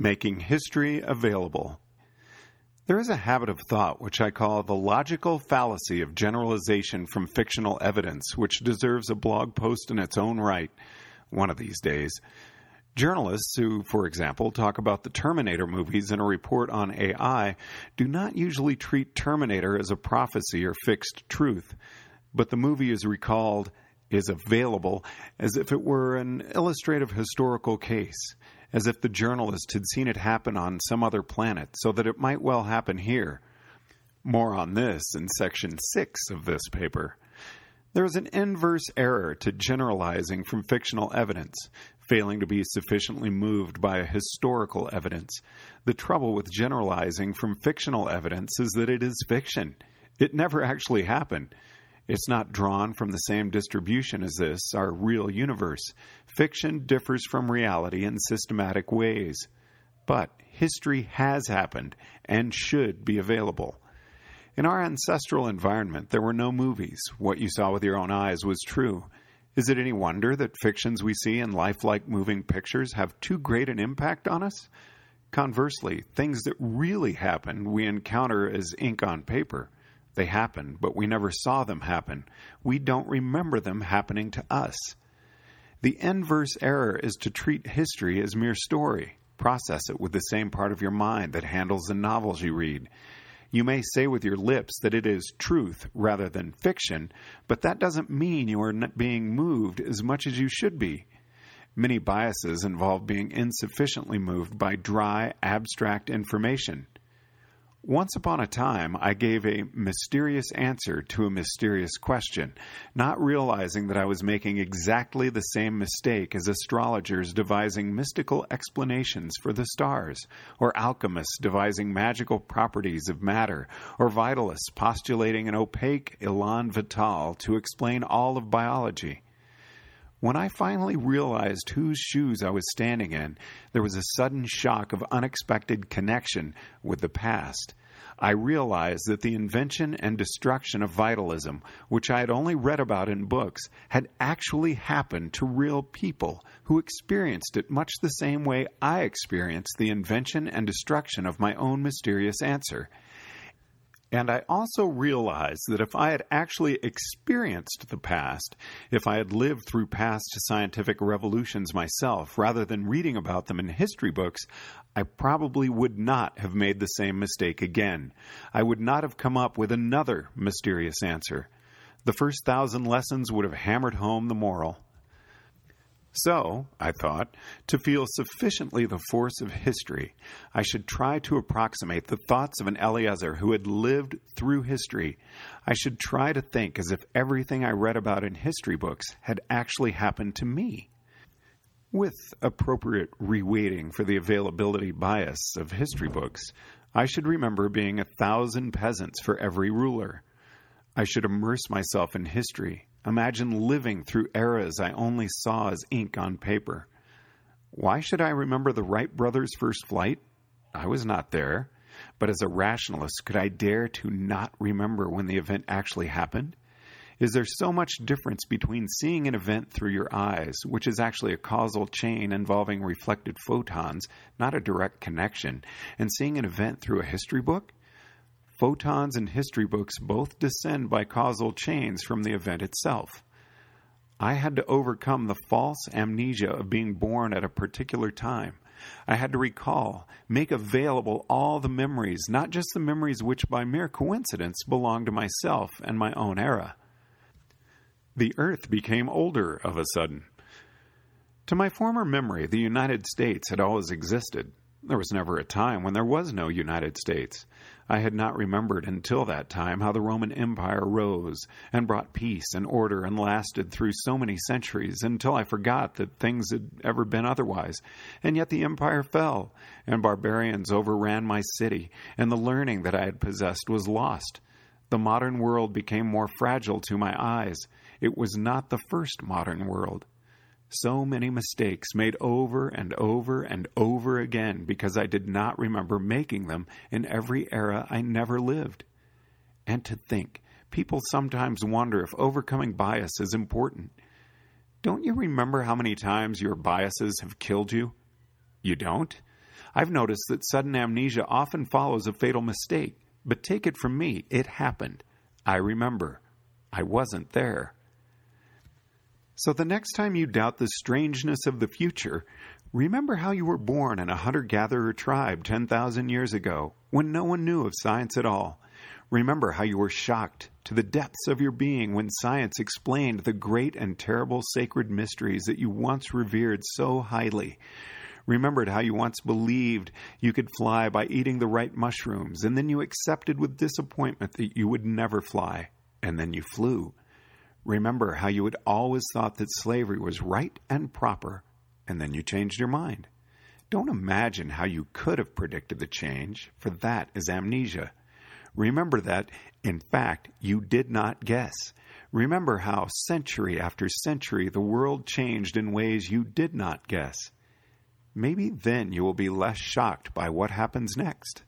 Making History Available. There is a habit of thought which I call the logical fallacy of generalization from fictional evidence, which deserves a blog post in its own right one of these days. Journalists who, for example, talk about the Terminator movies in a report on AI do not usually treat Terminator as a prophecy or fixed truth, but the movie is recalled, is available, as if it were an illustrative historical case as if the journalist had seen it happen on some other planet, so that it might well happen here. More on this in section 6 of this paper. There is an inverse error to generalizing from fictional evidence, failing to be sufficiently moved by historical evidence. The trouble with generalizing from fictional evidence is that it is fiction. It never actually happened. It's not drawn from the same distribution as this, our real universe. Fiction differs from reality in systematic ways. But history has happened and should be available. In our ancestral environment, there were no movies. What you saw with your own eyes was true. Is it any wonder that fictions we see in lifelike moving pictures have too great an impact on us? Conversely, things that really happened we encounter as ink on paper. They happened, but we never saw them happen. We don't remember them happening to us. The inverse error is to treat history as mere story. Process it with the same part of your mind that handles the novels you read. You may say with your lips that it is truth rather than fiction, but that doesn't mean you are being moved as much as you should be. Many biases involve being insufficiently moved by dry, abstract information. Once upon a time, I gave a mysterious answer to a mysterious question, not realizing that I was making exactly the same mistake as astrologers devising mystical explanations for the stars, or alchemists devising magical properties of matter, or vitalists postulating an opaque elan vital to explain all of biology. When I finally realized whose shoes I was standing in, there was a sudden shock of unexpected connection with the past. I realized that the invention and destruction of vitalism, which I had only read about in books, had actually happened to real people who experienced it much the same way I experienced the invention and destruction of my own mysterious answer. And I also realized that if I had actually experienced the past, if I had lived through past scientific revolutions myself, rather than reading about them in history books, I probably would not have made the same mistake again. I would not have come up with another mysterious answer. The first thousand lessons would have hammered home the moral. So, I thought, to feel sufficiently the force of history, I should try to approximate the thoughts of an Eliezer who had lived through history. I should try to think as if everything I read about in history books had actually happened to me. With appropriate reweighting for the availability bias of history books, I should remember being a thousand peasants for every ruler. I should immerse myself in history Imagine living through eras I only saw as ink on paper. Why should I remember the Wright brothers' first flight? I was not there. But as a rationalist, could I dare to not remember when the event actually happened? Is there so much difference between seeing an event through your eyes, which is actually a causal chain involving reflected photons, not a direct connection, and seeing an event through a history book? Photons and history books both descend by causal chains from the event itself. I had to overcome the false amnesia of being born at a particular time. I had to recall, make available all the memories, not just the memories which by mere coincidence belonged to myself and my own era. The earth became older of a sudden. To my former memory, the United States had always existed. There was never a time when there was no United States. I had not remembered until that time how the Roman Empire rose and brought peace and order and lasted through so many centuries until I forgot that things had ever been otherwise. And yet the empire fell, and barbarians overran my city, and the learning that I had possessed was lost. The modern world became more fragile to my eyes. It was not the first modern world so many mistakes made over and over and over again because I did not remember making them in every era I never lived. And to think, people sometimes wonder if overcoming bias is important. Don't you remember how many times your biases have killed you? You don't? I've noticed that sudden amnesia often follows a fatal mistake, but take it from me, it happened. I remember. I wasn't there. So the next time you doubt the strangeness of the future, remember how you were born in a hunter gatherer tribe 10,000 years ago when no one knew of science at all. Remember how you were shocked to the depths of your being when science explained the great and terrible sacred mysteries that you once revered so highly. Remembered how you once believed you could fly by eating the right mushrooms, and then you accepted with disappointment that you would never fly, and then you flew. Remember how you had always thought that slavery was right and proper, and then you changed your mind. Don't imagine how you could have predicted the change, for that is amnesia. Remember that, in fact, you did not guess. Remember how, century after century, the world changed in ways you did not guess. Maybe then you will be less shocked by what happens next.